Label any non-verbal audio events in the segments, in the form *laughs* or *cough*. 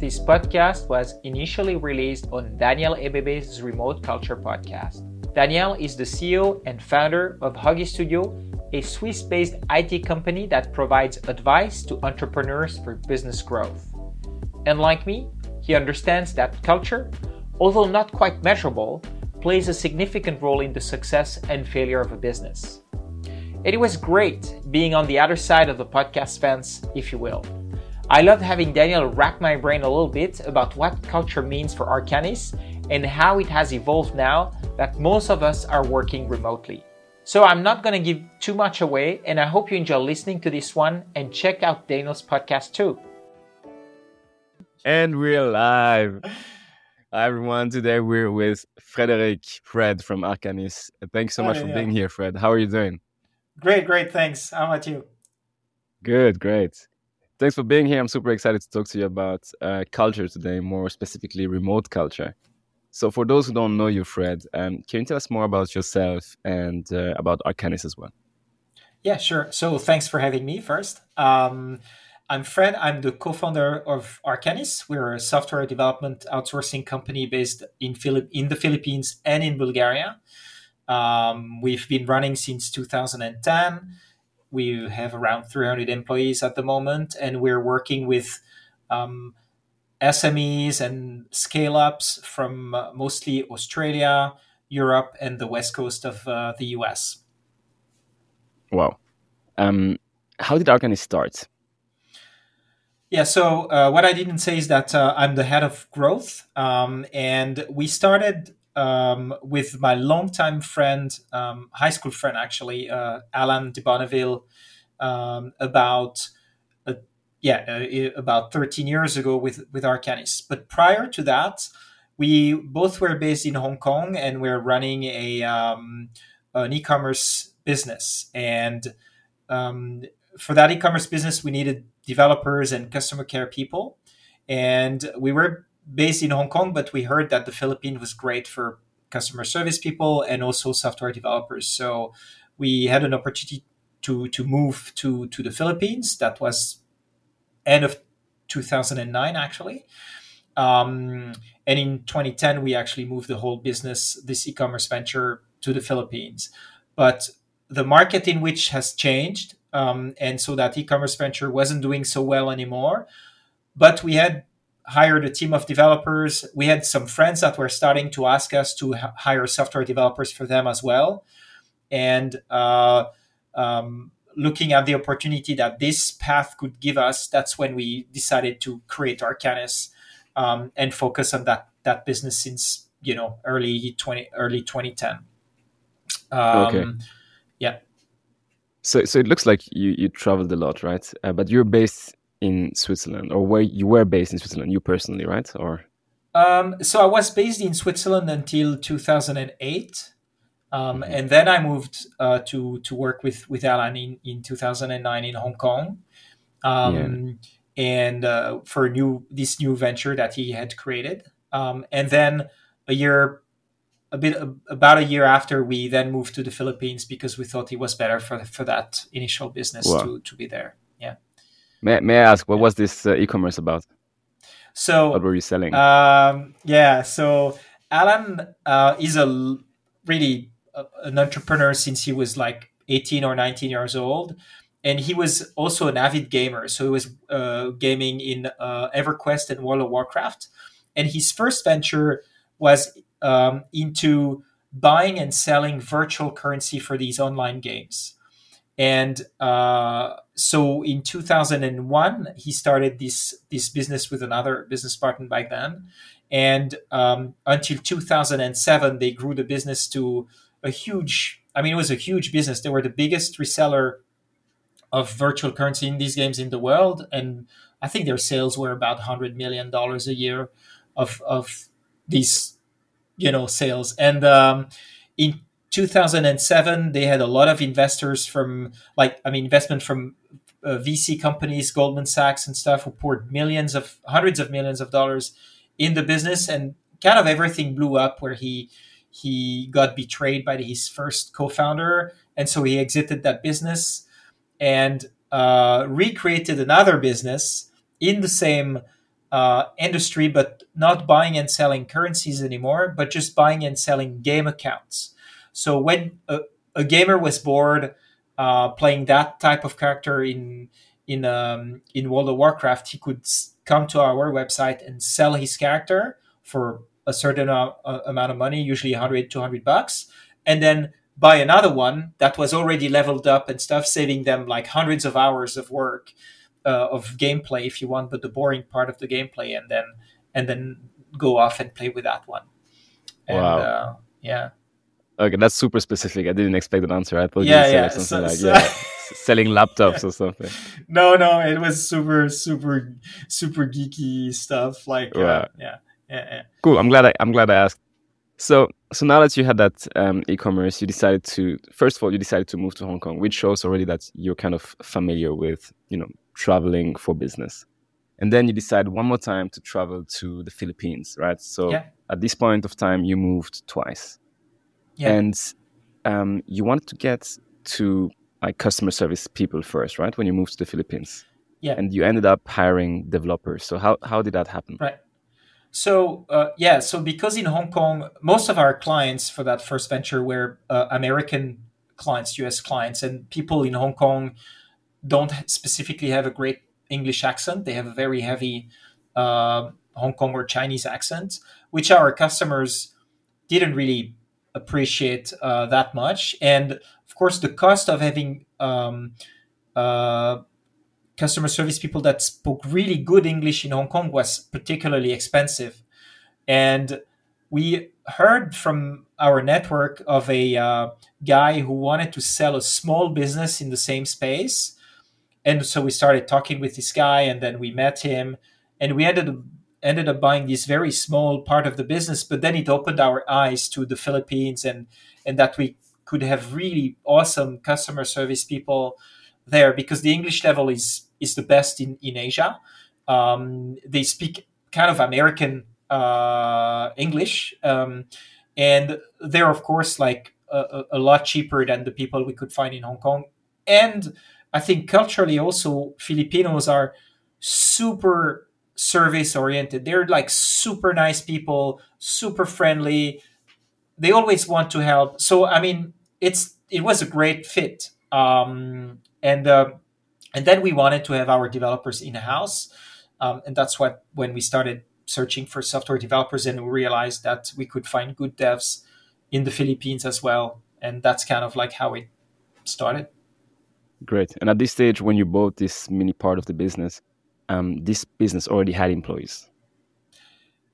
This podcast was initially released on Daniel Abebe's Remote Culture podcast. Daniel is the CEO and founder of Huggy Studio, a Swiss based IT company that provides advice to entrepreneurs for business growth. And like me, he understands that culture, although not quite measurable, plays a significant role in the success and failure of a business. It was great being on the other side of the podcast fence, if you will. I loved having Daniel rack my brain a little bit about what culture means for Arcanys and how it has evolved now that most of us are working remotely. So I'm not going to give too much away, and I hope you enjoy listening to this one and check out Daniel's podcast too. And we're live. Hi everyone. Today we're with Frederic Fred from Arcanys. Thanks so much for yeah. being here, Fred. How are you doing? Great, great. Thanks. How about you? Good, great. Thanks for being here. I'm super excited to talk to you about uh, culture today, more specifically remote culture. So, for those who don't know you, Fred, um, can you tell us more about yourself and uh, about Arcanys as well? Yeah, sure. So, thanks for having me first. Um, I'm Fred. I'm the co-founder of Arcanys. We're a software development outsourcing company based in Philip in the Philippines and in Bulgaria. Um, we've been running since 2010 we have around 300 employees at the moment, and we're working with um, SMEs and scale ups from uh, mostly Australia, Europe, and the west coast of uh, the US. Wow. Um, how did Arcanys start? Yeah, so uh, what I didn't say is that uh, I'm the head of growth, um, and we started um, with my longtime friend, um, high school friend actually, uh, Alan de Bonneville, um, about uh, yeah uh, about 13 years ago with with Arcanys. But prior to that, we both were based in Hong Kong and we're running a um, an e-commerce business. And um, for that e-commerce business, we needed developers and customer care people, and we were based in Hong Kong, but we heard that the Philippines was great for customer service people and also software developers. So we had an opportunity to to move to to the Philippines. That was end of 2009 actually. Um, and in 2010 we actually moved the whole business this e-commerce venture to the philippines but the market in which has changed um, and so that e-commerce venture wasn't doing so well anymore but we had hired a team of developers. We had some friends that were starting to ask us to h- hire software developers for them as well. And uh, um, looking at the opportunity that this path could give us, that's when we decided to create Arcanys um, and focus on that that business since you know early twenty early twenty ten. Um, okay. Yeah. So, so it looks like you you traveled a lot, right? Uh, but you're based in Switzerland, or where you were based in Switzerland, you personally, right? Or um, so I was based in Switzerland until 2008, um, mm-hmm. and then I moved uh, to to work with with Alan in, in 2009 in Hong Kong, um, yeah. and uh, for a new this new venture that he had created, um, and then a year. A bit about a year after, we then moved to the Philippines because we thought it was better for for that initial business wow. to to be there. May, may I ask, what was this uh, e-commerce about? So what were you selling? Um, yeah, so Alan uh, is a really uh, an entrepreneur since he was like 18 or 19 years old, and he was also an avid gamer. So he was uh, gaming in uh, EverQuest and World of Warcraft, and his first venture was um, into buying and selling virtual currency for these online games. And uh, so in 2001, he started this this business with another business partner back then. And um, until 2007, they grew the business to a huge. I mean, it was a huge business. They were the biggest reseller of virtual currency in these games in the world, and I think their sales were about 100 million dollars a year of of these, you know, sales. And um, in 2007 they had a lot of investors from like i mean investment from uh, vc companies goldman sachs and stuff who poured millions of hundreds of millions of dollars in the business and kind of everything blew up where he he got betrayed by his first co-founder and so he exited that business and uh, recreated another business in the same uh, industry, but not buying and selling currencies anymore, but just buying and selling game accounts. So when a, a gamer was bored uh, playing that type of character in in um, in World of Warcraft, he could come to our website and sell his character for a certain uh, amount of money, usually 100, 200 bucks, and then buy another one that was already leveled up and stuff, saving them like hundreds of hours of work uh, of gameplay if you want, but the boring part of the gameplay, and then and then go off and play with that one. And, wow. Uh, yeah. Okay, that's super specific. I didn't expect an answer. I thought yeah, you yeah. something so, like so, yeah, selling laptops yeah. or something. *laughs* No, no, it was super, super, super geeky stuff. Like, wow. uh, yeah, yeah, yeah. Cool. I'm glad. I, I'm glad I asked. So, so now that you had that um, e-commerce, you decided to first of all you decided to move to Hong Kong, which shows already that you're kind of familiar with you know traveling for business. And then you decide one more time to travel to the Philippines, right? So yeah. at this point of time, you moved twice. Yeah. And um, you wanted to get to like customer service people first, right? When you moved to the Philippines. Yeah. And you ended up hiring developers. So how, how did that happen? Right. So uh, yeah, so because in Hong Kong, most of our clients for that first venture were uh, American clients, U.S. clients, and people in Hong Kong don't specifically have a great English accent. They have a very heavy uh, Hong Kong or Chinese accent, which our customers didn't really appreciate uh, that much. And of course, the cost of having um, uh, customer service people that spoke really good English in Hong Kong was particularly expensive. And we heard from our network of a uh, guy who wanted to sell a small business in the same space and so we started talking with this guy and then we met him and we ended up ended up buying this very small part of the business but then it opened our eyes to the philippines and and that we could have really awesome customer service people there because the english level is is the best in in asia. Um, they speak kind of american uh, english um, and they're of course like a, a lot cheaper than the people we could find in hong kong. And I think culturally also Filipinos are super service oriented. They're like super nice people, super friendly. They always want to help. So I mean, it's it was a great fit. Um, and uh, and then we wanted to have our developers in house, um, and that's what when we started searching for software developers, and we realized that we could find good devs in the Philippines as well, and that's kind of like how it started. Great. And at this stage, when you bought this mini part of the business, um, this business already had employees.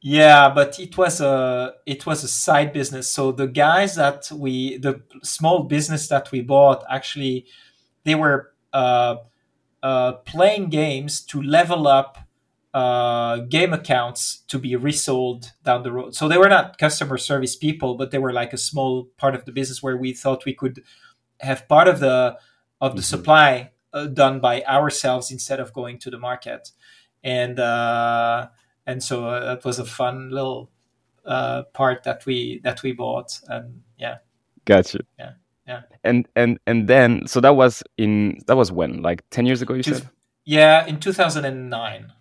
Yeah, but it was a it was a side business. So the guys that we the small business that we bought actually they were uh, uh, playing games to level up uh, game accounts to be resold down the road. So they were not customer service people, but they were like a small part of the business where we thought we could have part of the of the mm-hmm. supply done by ourselves instead of going to the market. And uh, and so uh, that was a fun little uh, part that we that we bought. And yeah. Gotcha. Yeah. Yeah. And and and then so that was in that was when? Like 10 years ago you said? Yeah in 2009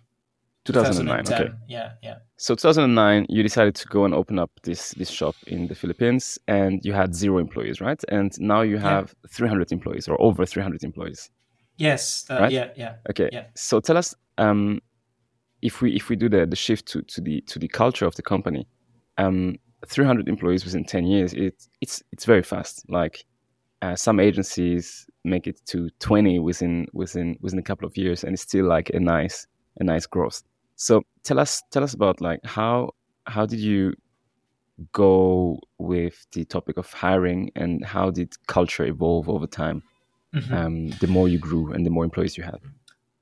2009 okay. Yeah yeah. So 2009 you decided to go and open up this this shop in the philippines and you had zero employees right? And now you have yeah. 300 employees or over 300 employees yes uh, right? yeah yeah okay yeah. so tell us um, if we if we do the the shift to to the to the culture of the company um 300 employees within 10 years it's it's it's very fast like uh, some agencies make it to 20 within within within a couple of years and it's still like a nice a nice growth so tell us tell us about like how how did you go with the topic of hiring and how did culture evolve over time mm-hmm. um, the more you grew and the more employees you had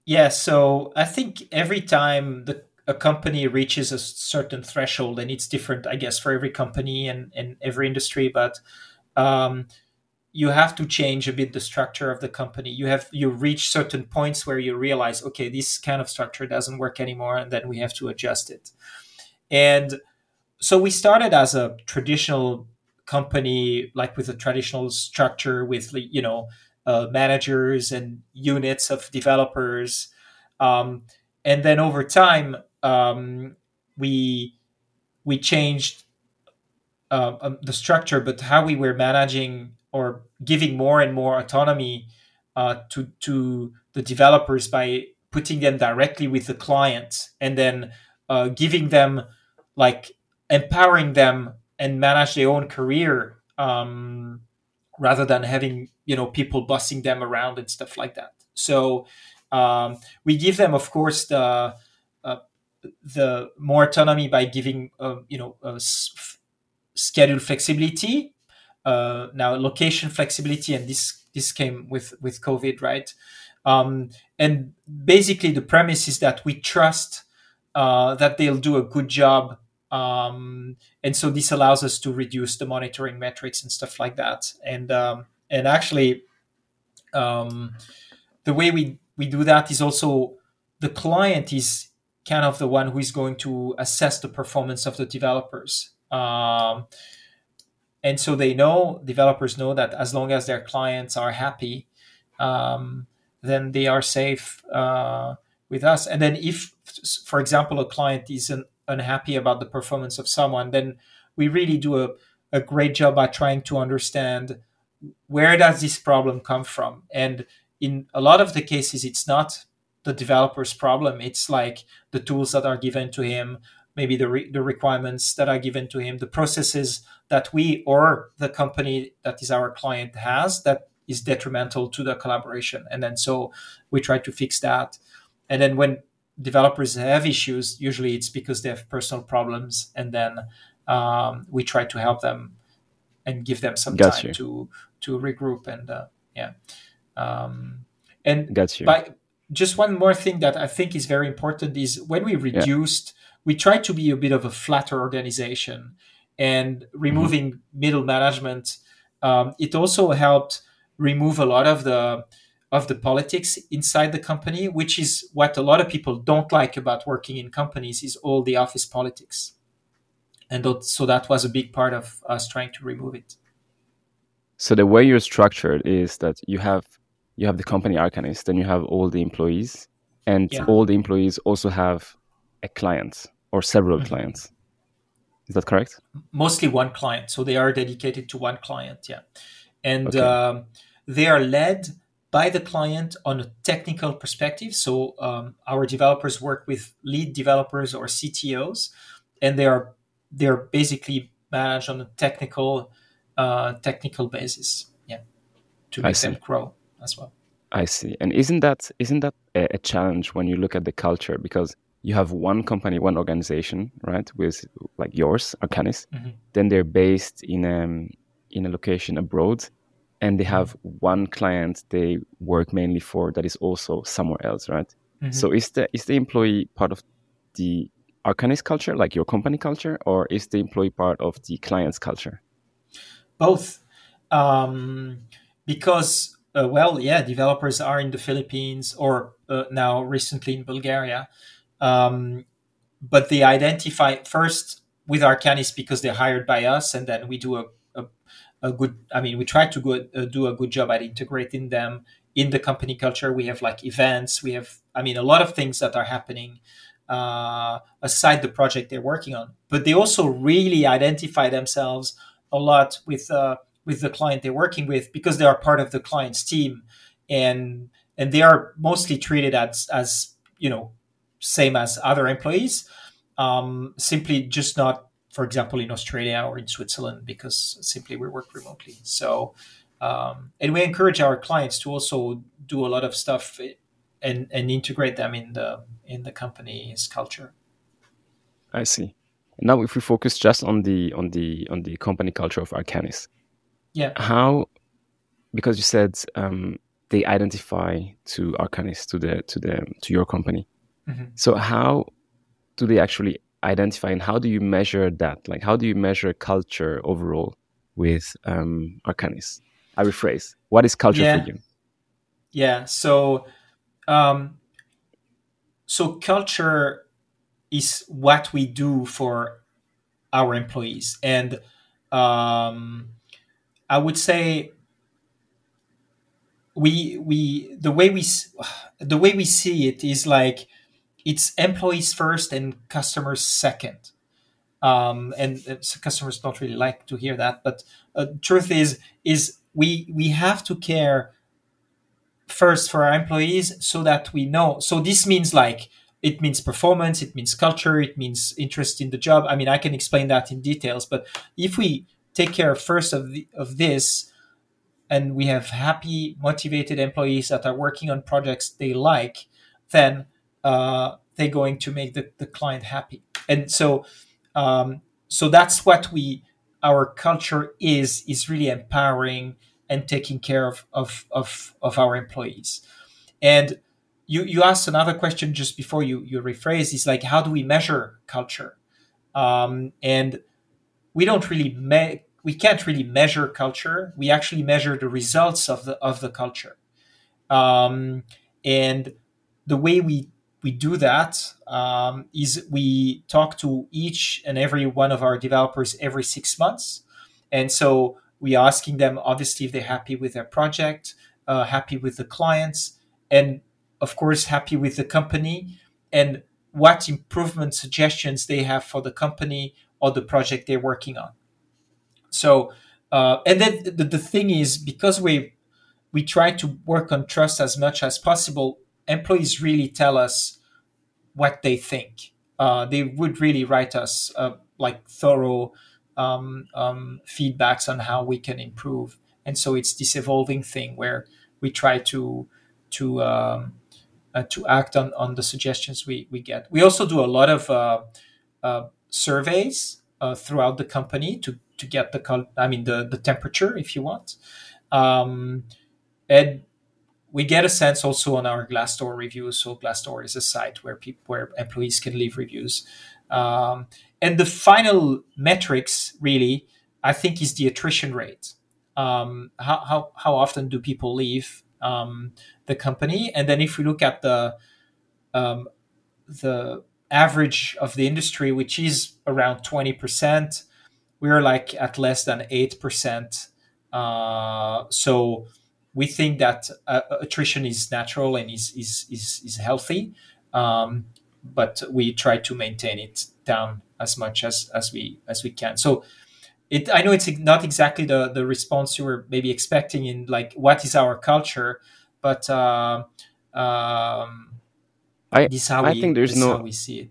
yeah so i think every time the a company reaches a certain threshold and it's different i guess for every company and, and every industry but um, you have to change a bit the structure of the company. You have you reach certain points where you realize okay this kind of structure doesn't work anymore and then we have to adjust it. And so we started as a traditional company like with a traditional structure with you know uh, managers and units of developers. Um, and then over time um, we we changed uh, um, the structure, but how we were managing or giving more and more autonomy uh, to to the developers by putting them directly with the client and then uh, giving them like empowering them and manage their own career um, rather than having you know people bussing them around and stuff like that. So um, we give them, of course, the uh, the more autonomy by giving uh, you know schedule flexibility, uh, now location flexibility, and this this came with with COVID, right? Um, and basically, the premise is that we trust uh, that they'll do a good job um, and so this allows us to reduce the monitoring metrics and stuff like that. And um, and actually, um, the way we we do that is also the client is kind of the one who is going to assess the performance of the developers. Um, and so they know developers know that as long as their clients are happy, um, then they are safe uh, with us. And then if, for example, a client is an unhappy about the performance of someone, then we really do a, a great job at trying to understand where does this problem come from. And in a lot of the cases, it's not the developer's problem. It's like the tools that are given to him, maybe the, re- the requirements that are given to him, the processes that we or the company that is our client has that is detrimental to the collaboration. And then so we try to fix that. And then when developers have issues, usually it's because they have personal problems, and then um, we try to help them and give them some Got time you. to to regroup and uh, yeah. Um, and Got you. By, just one more thing that I think is very important is when we reduced, yeah. we tried to be a bit of a flatter organization and removing mm-hmm. middle management. Um, it also helped remove a lot of the of the politics inside the company, which is what a lot of people don't like about working in companies is all the office politics. And so that was a big part of us trying to remove it. So the way you're structured is that you have you have the company Arcanys, then you have all the employees, and yeah. all the employees also have a client or several mm-hmm. clients. Is that correct? Mostly one client. So they are dedicated to one client, yeah. And okay. um, they are led by the client on a technical perspective. So um, our developers work with lead developers or CTOs, and they are they're basically managed on a technical uh, technical basis. Yeah, to make them grow as well. I see. And isn't that isn't that a, a challenge when you look at the culture because you have one company, one organization, right, with like yours, Arcanys. Mm-hmm. Then they're based in a in a location abroad and they have one client they work mainly for that is also somewhere else, right? Mm-hmm. So is the is the employee part of the Arcanys culture, like your company culture, or is the employee part of the client's culture? Both, um, because uh, well, yeah, developers are in the Philippines or uh, now recently in Bulgaria, um, but they identify first with Arcanys because they're hired by us, and then we do a a good i mean we try to go, uh, do a good job at integrating them in the company culture. We have like events. We have i mean a lot of things that are happening uh, aside the project they're working on. But they also really identify themselves a lot with uh, with the client they're working with because they are part of the client's team. And and they are mostly treated as as you know same as other employees um, simply just not for example, in Australia or in Switzerland, because simply we work remotely. So, um, and we encourage our clients to also do a lot of stuff and, and integrate them in the in the company's culture. I see. Now, if we focus just on the on the on the company culture of Arcanys, yeah, how because you said um, they identify to Arcanys to the to the to your company. Mm-hmm. So how do they actually identify and how do you measure that? Like, how do you measure culture overall with um, Arcanys? I rephrase. What is culture yeah. for you? Yeah. So, um, so culture is what we do for our employees, and um, I would say we we the way we the way we see it is like it's employees first and customers second. Um, and, and customers don't really like to hear that, but uh, truth is is we we have to care first for our employees so that we know. So this means like it means performance, it means culture, it means interest in the job. I mean, I can explain that in details, but if we take care first of the, of this, and we have happy, motivated employees that are working on projects they like, then uh, they're going to make the, the client happy. And so, um, so that's what we our culture is is really empowering and taking care of of of, of our employees. And you you asked another question just before you you rephrase is like how do we measure culture? Um, and we don't really me- we can't really measure culture. We actually measure the results of the of the culture. Um, and the way we we do that um, is we talk to each and every one of our developers every six months, and so we are asking them obviously if they're happy with their project, uh, happy with the clients, and of course happy with the company, and what improvement suggestions they have for the company or the project they're working on. So, uh, and then the, the thing is because we we try to work on trust as much as possible employees really tell us what they think. Uh, they would really write us uh, like thorough um, um, feedbacks on how we can improve. And so it's this evolving thing where we try to to um, uh, to act on, on the suggestions we, we get. We also do a lot of uh, uh, surveys uh, throughout the company to to get the I mean the the temperature if you want. Um, and we get a sense also on our Glassdoor reviews. So Glassdoor is a site where people, where employees can leave reviews. Um, and the final metrics, really, I think, is the attrition rate. Um, how, how, how often do people leave um, the company? And then if we look at the um, the average of the industry, which is around twenty percent, we're like at less than eight percent. Uh, so we think that uh, attrition is natural and is is is, is healthy, um, but we try to maintain it down as much as as we as we can. So. It, I know it's not exactly the, the response you were maybe expecting in like what is our culture, but uh, um, I, this how I we, think there's no we see it.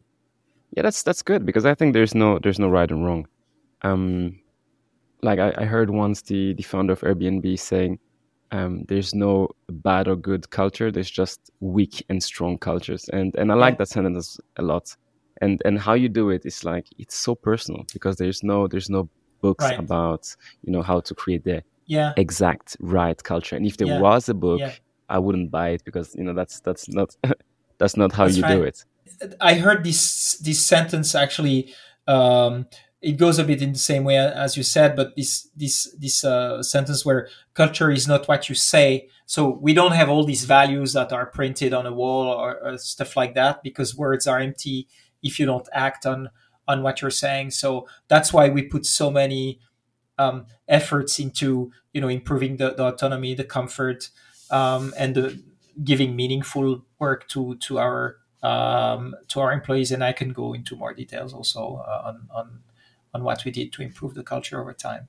Yeah, that's that's good because I think there's no there's no right and wrong. Um, like I, I heard once the the founder of Airbnb saying um, there's no bad or good culture. There's just weak and strong cultures, and and I like that sentence a lot. And and how you do it is like it's so personal because there's no there's no books right. about you know how to create the yeah. exact right culture. And if there yeah. was a book, yeah. I wouldn't buy it because you know that's that's not *laughs* that's not how that's you right. do it. I heard this this sentence actually um, it goes a bit in the same way as you said, but this this this uh, sentence where culture is not what you say. So we don't have all these values that are printed on a wall or, or stuff like that because words are empty if you don't act on on what you're saying. So that's why we put so many um, efforts into you know improving the, the autonomy, the comfort, um, and the giving meaningful work to to our um, to our employees. And I can go into more details also uh, on on on what we did to improve the culture over time.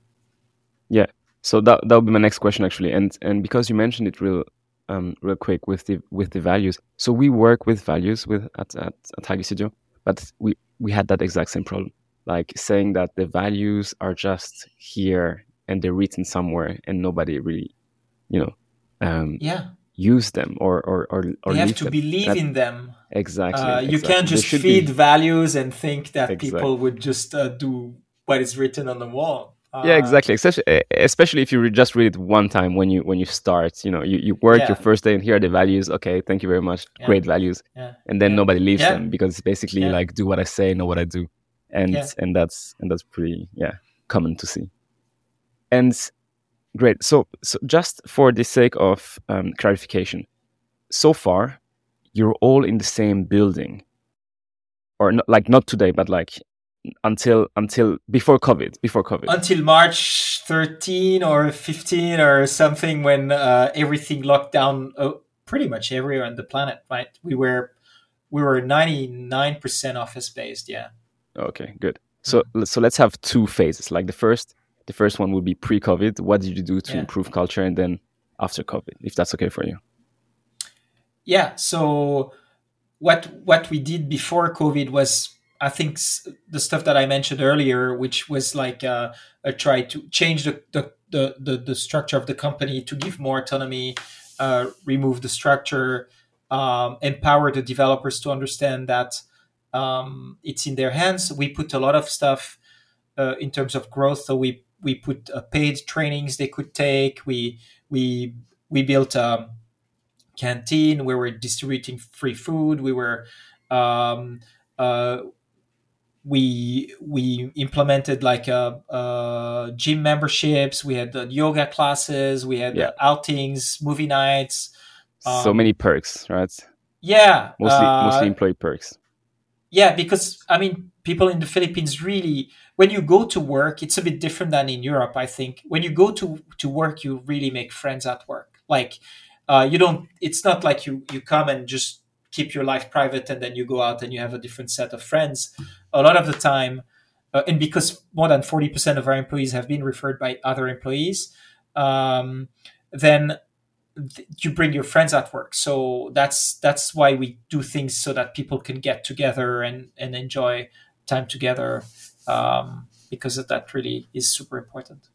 Yeah. So that that would be my next question actually, and and because you mentioned it real um, real quick with the with the values. So we work with values with at at, at Huggy Studio, but we we had that exact same problem, like saying that the values are just here and they're written somewhere and nobody really, you know, um, yeah, use them or or or, or they have to them. believe that, in them exactly, uh, you exactly. can't just feed be... values and think that exactly. people would just uh, do what is written on the wall uh, yeah exactly especially, especially if you just read it one time when you when you start you know you, you work yeah. your first day and here are the values okay thank you very much yeah. great values yeah. and then nobody leaves them because it's basically like do what i say know what i do and and that's and that's pretty yeah common to see and Great. So, so just for the sake of um, clarification, so far you're all in the same building, or not, like not today, but like until until before COVID, before COVID, until March 13 or 15 or something when uh, everything locked down uh, pretty much everywhere on the planet. Right? We were we were 99% office based. Yeah. Okay, good. So so let's have two phases. Like the first the first one would be pre-COVID. What did you do to yeah. improve culture, and then after COVID, if that's okay for you? Yeah. So what what we did before COVID was I think the stuff that I mentioned earlier, which was like uh, a try to change the, the the, the, the structure of the company to give more autonomy, uh, remove the structure, um, empower the developers to understand that um, it's in their hands. We put a lot of stuff uh, in terms of growth. So we we put uh, paid trainings they could take. We we we built a canteen where we're distributing free food. We were um, uh, we we implemented like a, a, gym memberships. We had yoga classes. We had yeah. outings, movie nights. Um, so many perks, right? Yeah, mostly uh, mostly employee perks. Yeah, because I mean, people in the Philippines really, when you go to work, it's a bit different than in Europe. I think when you go to to work, you really make friends at work. Like, uh, you don't. It's not like you you come and just keep your life private and then you go out and you have a different set of friends. A lot of the time, uh, and because more than 40% of our employees have been referred by other employees, um, then th- you bring your friends at work. So that's that's why we do things so that people can get together and, and enjoy time together um, because that really is super important.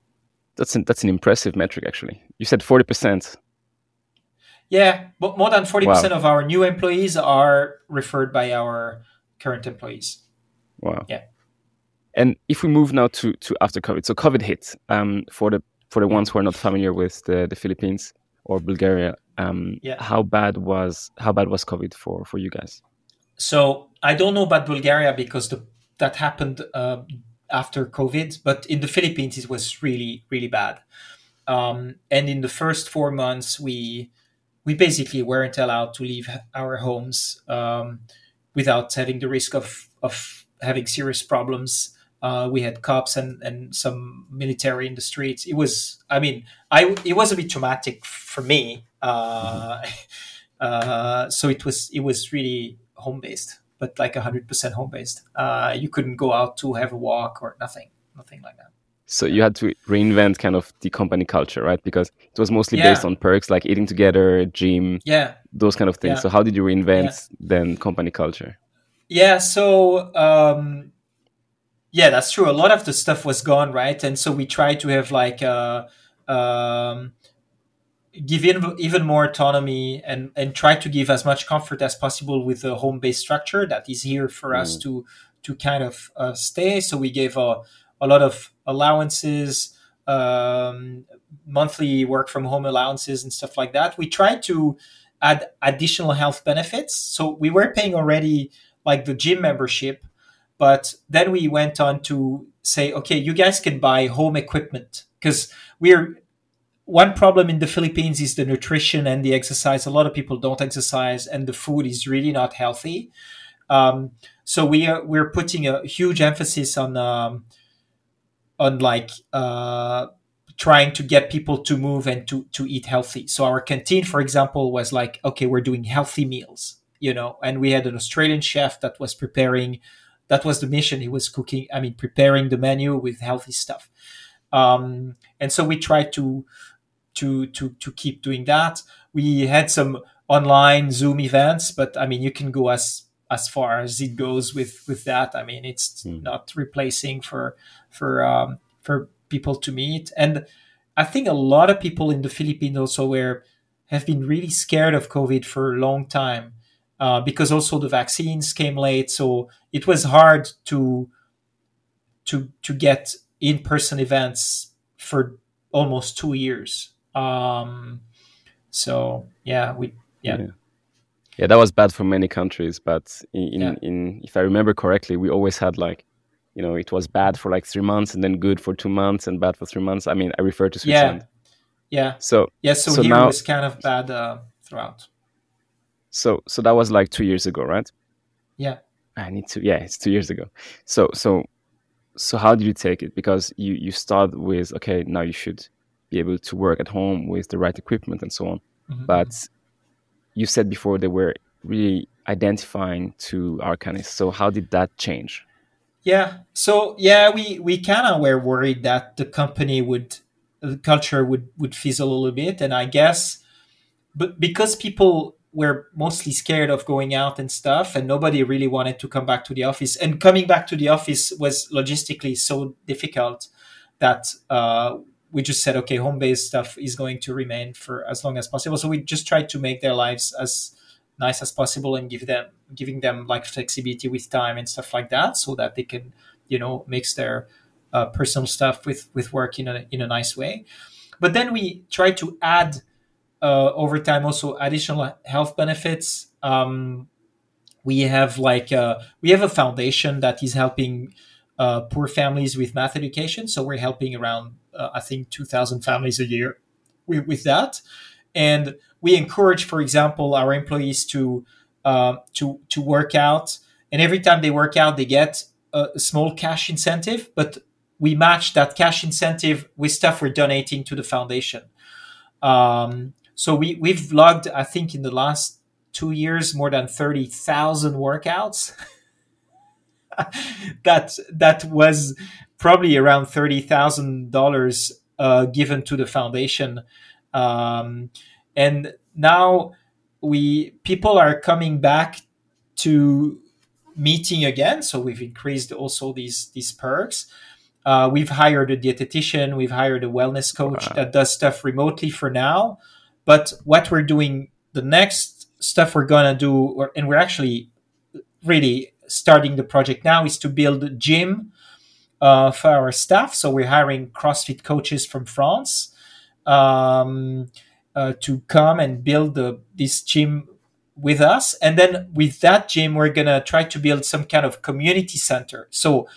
That's an, that's an impressive metric, actually. You said 40%. Yeah, but more than 40% wow. of our new employees are referred by our current employees. Wow. Yeah. And if we move now to, to after COVID, so COVID hit um, for the for the ones who are not familiar with the, the Philippines or Bulgaria. Um, yeah. How bad was how bad was COVID for for you guys? So I don't know about Bulgaria because the, that happened uh, after COVID, but in the Philippines it was really really bad. Um, and in the first four months, we we basically weren't allowed to leave our homes um, without having the risk of, of having serious problems. Uh, we had cops and, and some military in the streets. It was, I mean, I it was a bit traumatic for me. Uh, *laughs* uh, so it was it was really home based, but like hundred percent home based. Uh, you couldn't go out to have a walk or nothing, nothing like that. So you had to reinvent kind of the company culture, right? Because it was mostly yeah. based on perks like eating together, gym, yeah, those kind of things. Yeah. So how did you reinvent yeah. then company culture? Yeah, so um, yeah, that's true. A lot of the stuff was gone, right? And so we tried to have like uh, um, give in, even more autonomy and and try to give as much comfort as possible with the home based structure that is here for mm. us to to kind of uh, stay. So we gave a a lot of allowances, um, monthly work from home allowances, and stuff like that. We tried to add additional health benefits. So we were paying already like the gym membership, but then we went on to say, okay, you guys can buy home equipment because we're one problem in the Philippines is the nutrition and the exercise. A lot of people don't exercise, and the food is really not healthy. Um, so we are we're putting a huge emphasis on um, on like uh, trying to get people to move and to to eat healthy. So our canteen, for example, was like, okay, we're doing healthy meals, you know, and we had an Australian chef that was preparing. That was the mission. He was cooking. I mean, preparing the menu with healthy stuff. Um, and so we tried to to to to keep doing that. We had some online Zoom events, but I mean, you can go as as far as it goes with with that. I mean, it's mm. not replacing for for um, for people to meet. And I think a lot of people in the Philippines also were have been really scared of COVID for a long time uh, because also the vaccines came late, so it was hard to to to get in person events for almost two years. Um, so yeah, we yeah. yeah. yeah. that was bad for many countries, but in, in, yeah. in if I remember correctly, we always had like you know it was bad for like three months and then good for two months and bad for three months i mean i refer to switzerland yeah yeah so yeah so, so here now, was kind of bad uh, throughout so so that was like two years ago right yeah i need to yeah it's two years ago so so so how did you take it because you you start with okay now you should be able to work at home with the right equipment and so on mm-hmm. but you said before they were really identifying to Arcanys. So how did that change? Yeah. So yeah, we we kind of were worried that the company would the culture would would fizzle a little bit, and I guess, but because people were mostly scared of going out and stuff, and nobody really wanted to come back to the office, and coming back to the office was logistically so difficult that uh, we just said, okay, home based stuff is going to remain for as long as possible. So we just tried to make their lives as nice as possible and give them giving them like flexibility with time and stuff like that, so that they can you know mix their uh, personal stuff with with work in a in a nice way. But then we try to add uh, over time also additional health benefits. Um, we have like uh, we have a foundation that is helping uh, poor families with math education. So we're helping around uh, I think two thousand families a year with, with that, and we encourage, for example, our employees to uh, to to work out, and every time they work out, they get a, a small cash incentive. But we match that cash incentive with stuff we're donating to the foundation. Um, so we we've logged, I think, in the last two years, more than thirty thousand workouts. *laughs* that that was probably around thirty thousand uh, dollars given to the foundation. Um, and now we people are coming back to meeting again so we've increased also these these perks uh, we've hired a dietitian we've hired a wellness coach wow. that does stuff remotely for now but what we're doing the next stuff we're gonna do and we're actually really starting the project now is to build a gym uh, for our staff so we're hiring crossfit coaches from france um, uh, to come and build the, this gym with us. And then with that gym, we're going to try to build some kind of community center. So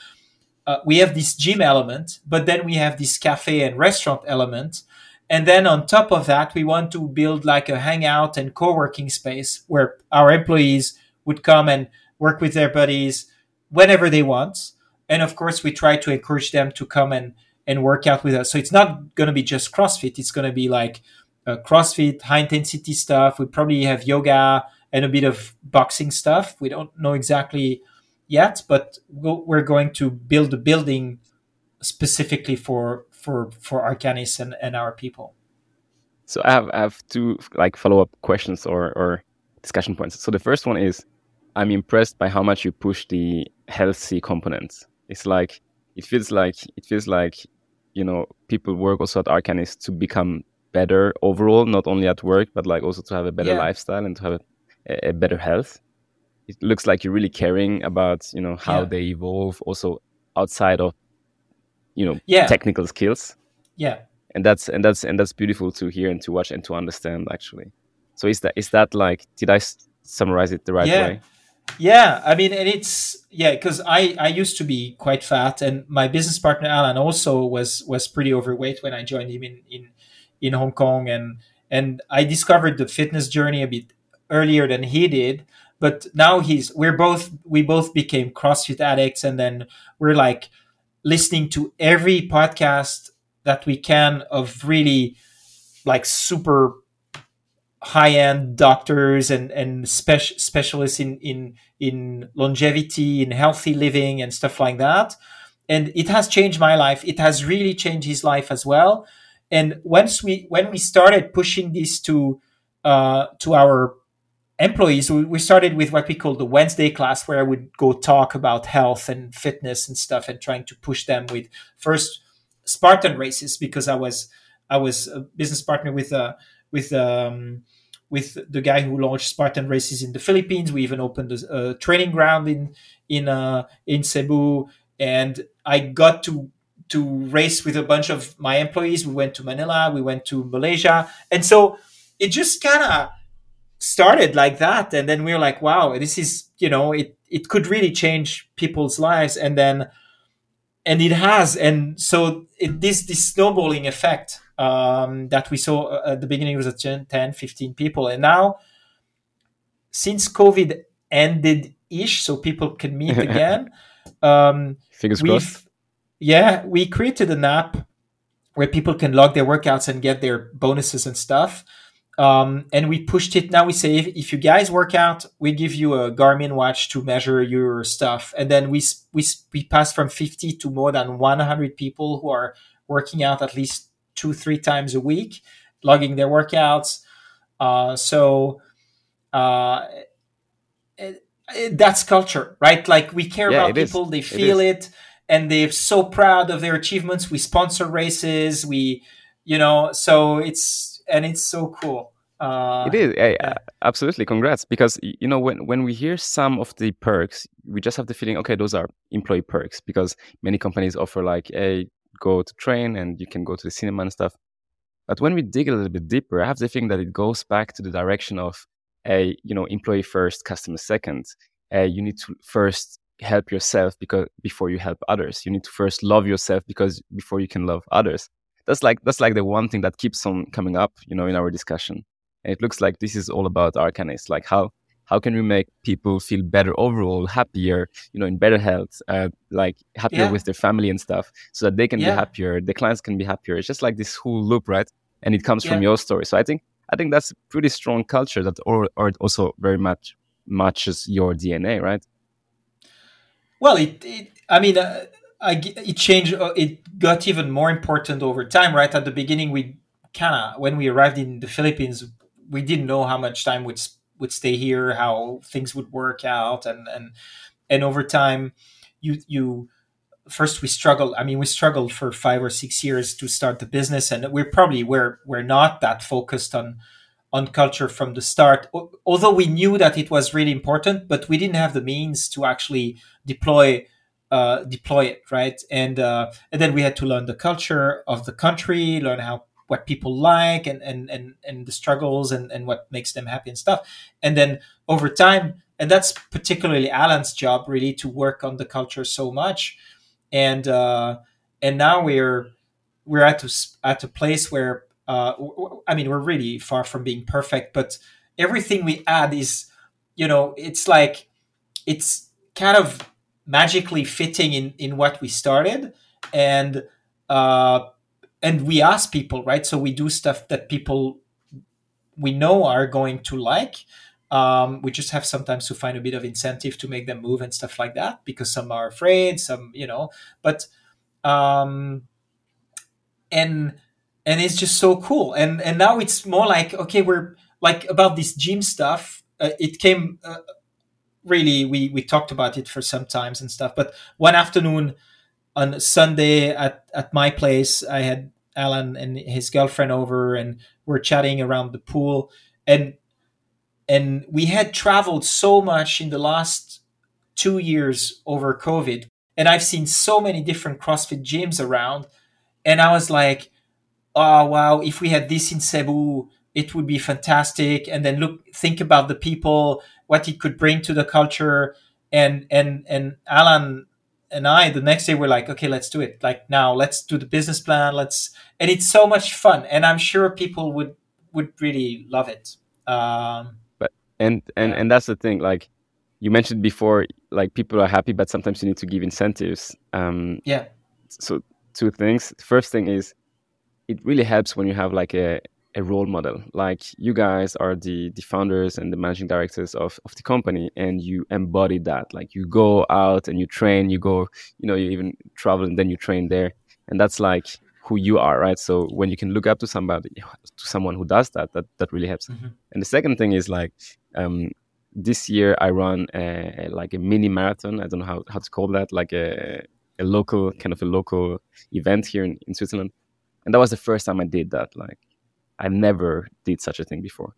uh, we have this gym element, but then we have this cafe and restaurant element. And then on top of that, we want to build like a hangout and co working space where our employees would come and work with their buddies whenever they want. And of course, we try to encourage them to come and, and work out with us. So it's not going to be just CrossFit. It's going to be like uh, CrossFit, high intensity stuff. We probably have yoga and a bit of boxing stuff. We don't know exactly yet, but we're going to build a building specifically for for for Arcanys and, and our people. So I have I have two like follow up questions or or discussion points. So the first one is I'm impressed by how much you push the healthy components. It's like it feels like it feels like you know people work also at Arcanys to become better overall, not only at work, but like also to have a better yeah. lifestyle and to have a, a, better health. It looks like you're really caring about, you know, how yeah. they evolve also outside of, you know, yeah. technical skills. Yeah. And that's and that's and that's beautiful to hear and to watch and to understand actually. So is that is that like did I summarize it the right yeah. way? Yeah, I mean, and it's yeah, because I I used to be quite fat, and my business partner Alan also was was pretty overweight when I joined him in in in Hong Kong, and and I discovered the fitness journey a bit earlier than he did. But now he's we're both we both became CrossFit addicts, and then we're like listening to every podcast that we can of really like super high end doctors and and spec- specialists in in in longevity in healthy living and stuff like that. And it has changed my life. It has really changed his life as well. And once we when we started pushing this to uh, to our employees, we, started with what we call the Wednesday class, where I would go talk about health and fitness and stuff, and trying to push them with first Spartan races because I was I was a business partner with uh, with um, with the guy who launched Spartan races in the Philippines. We even opened a, a training ground in in uh, in Cebu, and I got to to race with a bunch of my employees. We went to Manila, we went to Malaysia. And so it just kind of started like that. And then we were like, wow, this is, you know, it, it could really change people's lives. And then, and it has. And so it, this, this snowballing effect um, that we saw at the beginning was at 10, 15 people. And now, since COVID ended ish, so people can meet *laughs* again, um, Fingers crossed yeah, we created an app where people can log their workouts and get their bonuses and stuff. Um, and we pushed it. Now we say if, if, you guys work out, we give you a Garmin watch to measure your stuff, and then we we we pass from 50 to more than 100 people who are working out at least two three times a week, logging their workouts. Uh, so uh, it, it, that's culture, right? Like we care yeah, about people, is. they feel it, it, and they're so proud of their achievements. We sponsor races, we, you know, so it's and it's so cool. Uh, it is. Yeah. absolutely. Congrats. Because you know when when we hear some of the perks we just have the feeling okay those are employee perks. Because many companies offer like a go to train and you can go to the cinema and stuff. But when we dig a little bit deeper i have the feeling that it goes back to the direction of a you know employee first customer second. Uh, you need to first help yourself because before you help others. You need to first love yourself because before you can love others that's like that's like the one thing that keeps on coming up, you know, in our discussion. And it looks like this is all about Arcanys. Like how how can we make people feel better overall, happier, you know, in better health, uh, like happier yeah. with their family and stuff, so that they can yeah. be happier, the clients can be happier. It's just like this whole loop, right? And it comes yeah. from your story. So I think I think that's a pretty strong culture that or, or also very much matches your DNA, right? Well, it, it I mean. Uh, I, it changed. Uh, it got even more important over time. Right at the beginning, we kind of when we arrived in the Philippines, we didn't know how much time would would stay here, how things would work out, and and and over time, you you first we struggled. I mean, we struggled for five or six years to start the business, and we're probably we're we're not that focused on on culture from the start. Although we knew that it was really important, but we didn't have the means to actually deploy uh, deploy it, right? And uh, and then we had to learn the culture of the country, learn how what people like, and and and, and the struggles and and what makes them happy and stuff. And then over time, and that's particularly Alan's job, really, to work on the culture so much. And uh, and now we're we're at a, at a place where uh, I mean we're really far from being perfect, but everything we add is, you know, it's like it's kind of magically fitting in in what we started. And uh and we ask people right? So we do stuff that people we know are going to like. Um, we just have sometimes to find a bit of incentive to make them move and stuff like that because some are afraid some you know. But um and and it's just so cool. And and now it's more like okay we're like about this gym stuff uh, it came uh, really we we talked about it for some times and stuff. But one afternoon on Sunday at at my place, I had Alan and his girlfriend over, and we're chatting around the pool, and and we had traveled so much in the last two years over COVID, and I've seen so many different CrossFit gyms around, and I was like, oh wow, if we had this in Cebu, it would be fantastic. And then look, think about the people what it could bring to the culture. And and and Alan and I the next day we're like, okay, let's do it. Like now, let's do the business plan. Let's and it's so much fun, and I'm sure people would would really love it. Um, but and and and that's the thing, like you mentioned before, like people are happy, but sometimes you need to give incentives. Um, yeah. So two things. First thing is it really helps when you have like a a role model. Like you guys are the the founders and the managing directors of, of the company and you embody that. Like you go out and you train you go you know you even travel and then you train there. And that's like who you are right? So when you can look up to somebody to someone who does that that that really helps. Mm-hmm. and the second thing is like um, this year i run a, a, like a mini marathon. I don't know how, how to call that like a, a local kind of a local event here in, in switzerland. And that was the first time i did that like I never did such a thing before.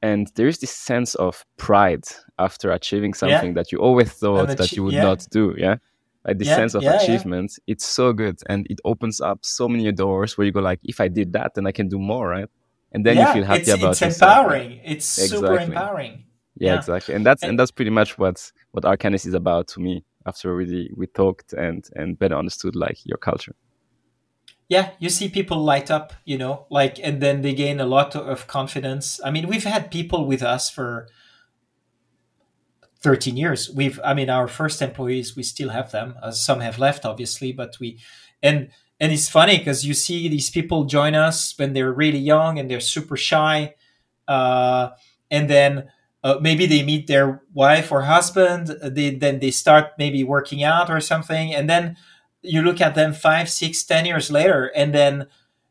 And there is this sense of pride after achieving something yeah. that you always thought that you would yeah. not do. Yeah. Like this yeah, sense of achievement, it's so good. And it opens up so many doors where you go like, if I did that, then I can do more, right? And then you feel happy it's, about it. it's empowering. It's exactly. super empowering. Yeah, exactly. And that's and, and that's pretty much what what Arcanys is about to me after really we talked and and better understood like your culture yeah you see people light up you know like and then they gain a lot of confidence i mean we've had people with us for 13 years we've i mean our first employees we still have them uh, some have left obviously but we and and it's funny because you see these people join us when they're really young and they're super shy uh, and then uh, maybe they meet their wife or husband. They, then they start maybe working out or something, and then you look at them five, six, ten years later, and then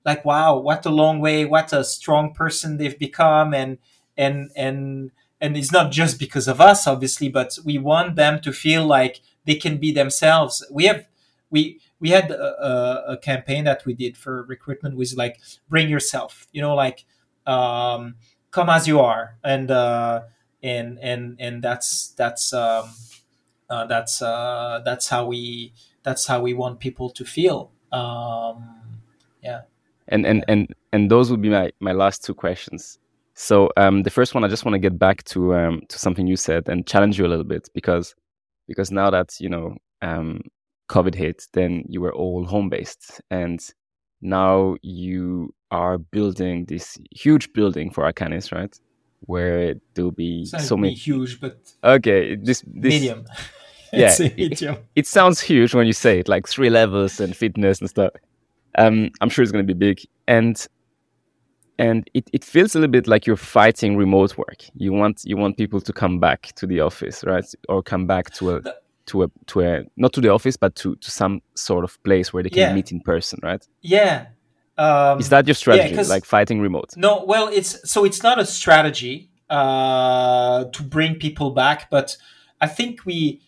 like, wow, what a long way, what a strong person they've become, and and and and it's not just because of us, obviously, but we want them to feel like they can be themselves. We have we we had a, a, campaign that we did for recruitment was like bring yourself, you know, like um, come as you are, and uh, and and and that's that's um, uh, that's uh, that's how we that's how we want people to feel. Um, yeah. And and and and those would be my my last two questions. So um, the first one, I just want to get back to um, to something you said and challenge you a little bit because because now that you know um, COVID hit, then you were all home based, and now you are building this huge building for Arcanys, right? Where there'll be so many huge, but okay, this, this medium. *laughs* *laughs* yeah. It, it, sounds huge when you say it, like three levels and fitness and stuff. Um, I'm sure it's going to be big, and and it, it feels a little bit like you're fighting remote work. You want you want people to come back to the office, right? Or come back to a to a to a not to the office, but to to some sort of place where they can yeah. meet in person, right? Yeah. Um, Is that your strategy, yeah, like fighting remote? No, well, it's so it's not a strategy uh, to bring people back, but I think we.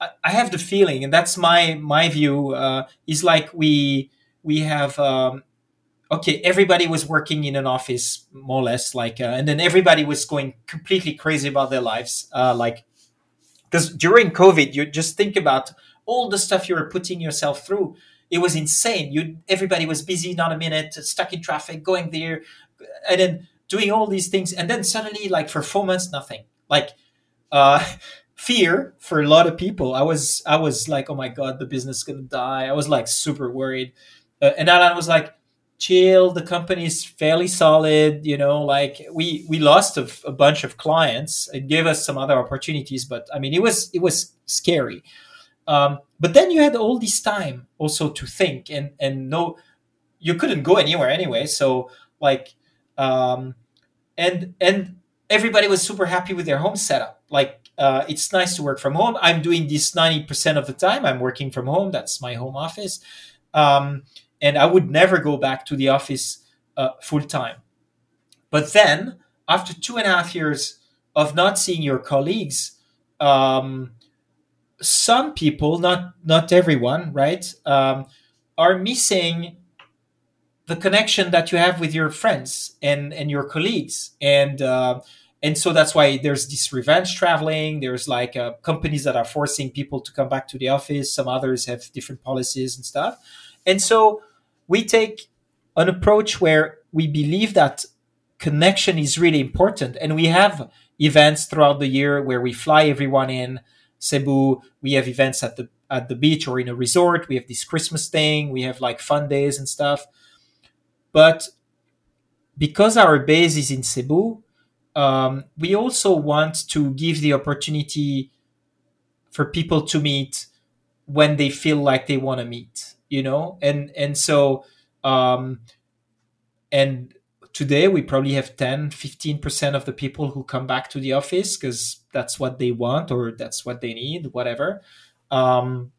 I have the feeling, and that's my my view, uh, is like we we have um, okay, everybody was working in an office more or less, like, uh, and then everybody was going completely crazy about their lives, uh, like, because during COVID, you just think about all the stuff you were putting yourself through. It was insane. You everybody was busy, not a minute, stuck in traffic, going there, and then doing all these things, and then suddenly, like for four months, nothing. Like, uh, *laughs* fear for a lot of people. I was, I was like, oh my god, the business is gonna die. I was like super worried, uh, and Alan was like chill the company is fairly solid you know like we we lost a, a, bunch of clients it gave us some other opportunities but i mean it was it was scary um, but then you had all this time also to think and and no you couldn't go anywhere anyway so like um, and and everybody was super happy with their home setup like uh, it's nice to work from home. I'm doing this 90% of the time. I'm working from home. That's my home office. Um, and I would never go back to the office uh, full time. But then, after two and a half years of not seeing your colleagues, um, some people, not not everyone, right, um, are missing the connection that you have with your friends and and your colleagues, and uh, and so that's why there's this revenge traveling. There's like uh, companies that are forcing people to come back to the office. Some others have different policies and stuff, and so we take an approach where we believe that connection is really important. And we have events throughout the year where we fly everyone in. Cebu, we have events at the at the beach or in a resort. We have this Christmas thing. We have like fun days and stuff. But because our base is in Cebu, um, we also want to give the opportunity for people to meet when they feel like they want to meet you know? And and so um and today we probably have 10 15% of the people who come back to the office because that's what they want or that's what they need whatever. Um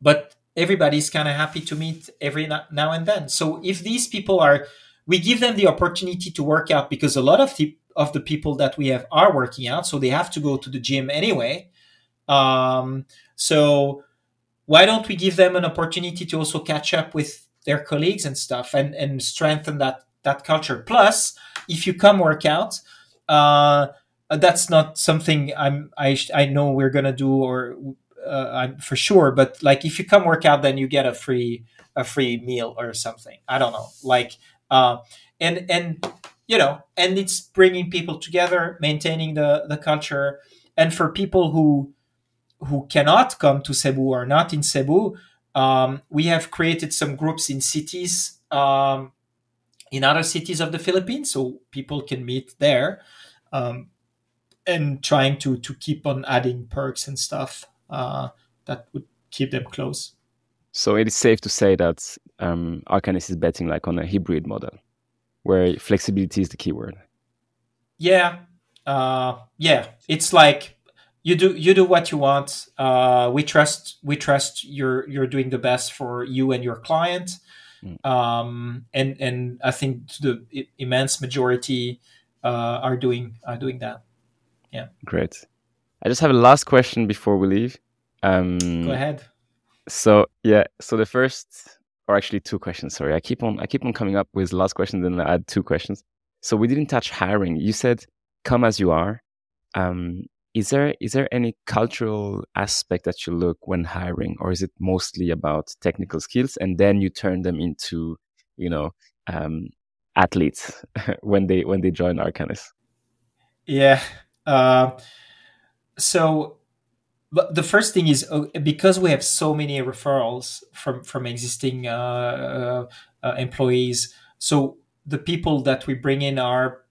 but everybody's kind of happy to meet every now and then. So if these people are we give them the opportunity to work out because a lot of the of the people that we have are working out so they have to go to the gym anyway. Um so why don't we give them an opportunity to also catch up with their colleagues and stuff and, and strengthen that that culture. Plus if you come work out uh, that's not something i'm i, I know we're gonna do or uh, i'm for sure but like if you come work out then you get a free a free meal or something. I don't know. Like uh, and and you know and it's bringing people together maintaining the the culture and for people who who cannot come to Cebu or not in Cebu, um, we have created some groups in cities, um, in other cities of the Philippines, so people can meet there, um, and trying to to keep on adding perks and stuff uh, that would keep them close. So it is safe to say that um, Arcanys is betting like on a hybrid model, where flexibility is the keyword. Yeah, uh, yeah. It's like you do you do what you want. Uh, we trust we trust you're you're doing the best for you and your client. Mm. Um, and and I think the immense majority uh, are doing are doing that. Yeah. Great. I just have a last question before we leave. Um, Go ahead. So yeah, so the first, or actually two questions. Sorry, I keep on I keep on coming up with last questions, then I add two questions. So we didn't touch hiring. You said come as you are. Um, is there is there any cultural aspect that you look when hiring, or is it mostly about technical skills, and then you turn them into, you know, um, athletes *laughs* when they when they join Arcanys? Yeah. Uh, so but the first thing is uh, because we have so many referrals from from existing uh, uh, uh, employees so the people that we bring in are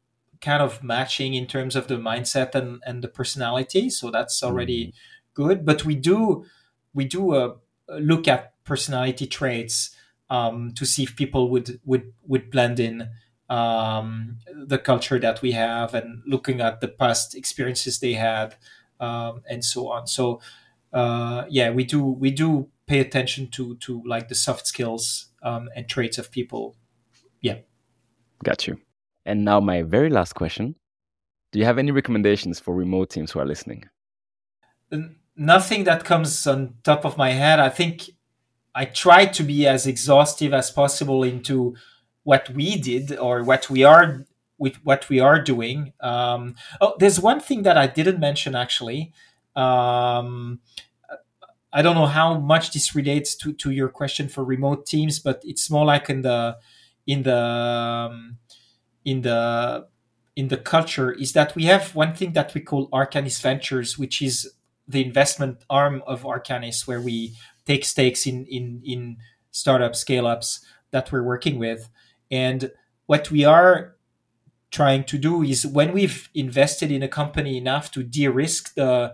kind of matching in terms of the mindset and, and the personality so that's already mm-hmm. good but we do we do uh, look at personality traits um, to see if people would would would blend in um, the culture that we have and looking at the past experiences they had um, and so on. So uh, yeah, we do we do pay attention to to like the soft skills um, and traits of people. Yeah, got you. And now my very last question: Do you have any recommendations for remote teams who are listening? Nothing that comes on top of my head. I think I try to be as exhaustive as possible into what we did or what we are with what we are doing. Um, oh, there's one thing that I didn't mention actually. Um, I don't know how much this relates to, to your question for remote teams, but it's more like in the in the um, in the in the culture is that we have one thing that we call Arcanys Ventures, which is the investment arm of Arcanys, where we take stakes in in in startup scale ups that we're working with, and what we are trying to do is when we've invested in a company enough to de-risk the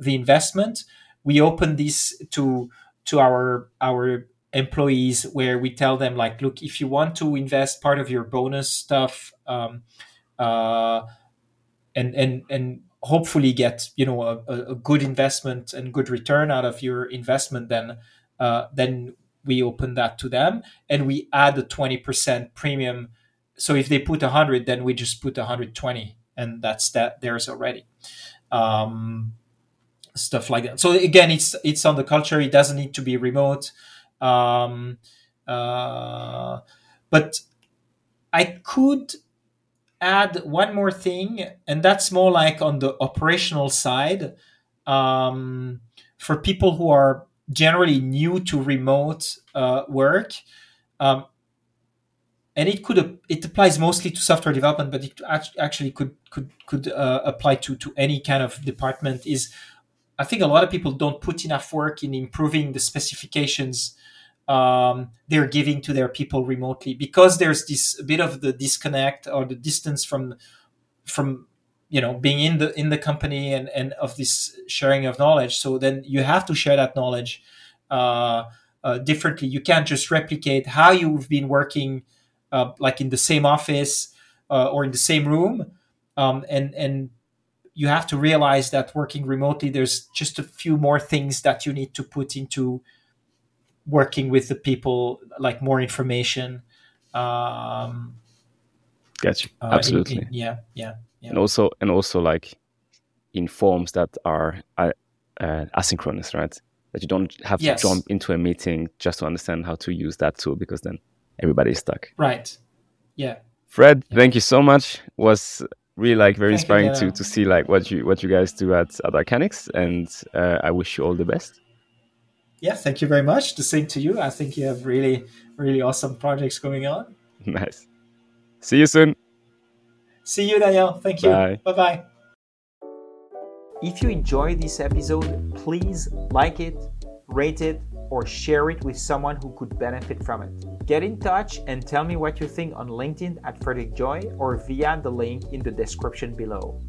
the investment, we open this to to our our employees where we tell them like, look, if you want to invest part of your bonus stuff, um, uh, and and and hopefully get you know a, a, good investment and good return out of your investment, then uh, then we open that to them and we add a twenty percent premium so if they put 100 then we just put 120 and that's that there's already. Um, stuff like that. So again it's it's on the culture. It doesn't need to be remote. Um, uh, but i could add one more thing and that's more like on the operational side um, for people who are generally new to remote uh, work. Um, and it could it applies mostly to software development, but it actually could could could uh, apply to to any kind of department. Is I think a lot of people don't put enough work in improving the specifications um, they're giving to their people remotely because there's this bit of the disconnect or the distance from from you know being in the in the company and and of this sharing of knowledge. So then you have to share that knowledge uh, uh, differently. You can't just replicate how you've been working uh, like in the same office uh, or in the same room, um, and and you have to realize that working remotely, there's just a few more things that you need to put into working with the people, like more information. Um, gotcha. Uh, Absolutely. In, in, yeah, yeah, yeah. And also, and also, like in forms that are uh, uh, asynchronous, right? That you don't have to jump into a meeting just to understand how to use that tool, because then everybody's stuck. Right. Yeah. Fred, yeah. thank you so much. It was really like very thank inspiring you, to to see like what you what you guys do at at Arcanys, and uh, I wish you all the best. Yeah, thank you very much. The same to you. I think you have really really awesome projects going on. *laughs* Nice. See you soon. See you, Daniel. Thank you. Bye bye. If you enjoyed this episode, please like it, rate it or share it with someone who could benefit from it. Get in touch and tell me what you think on LinkedIn at Frederic Joye or via the link in the description below.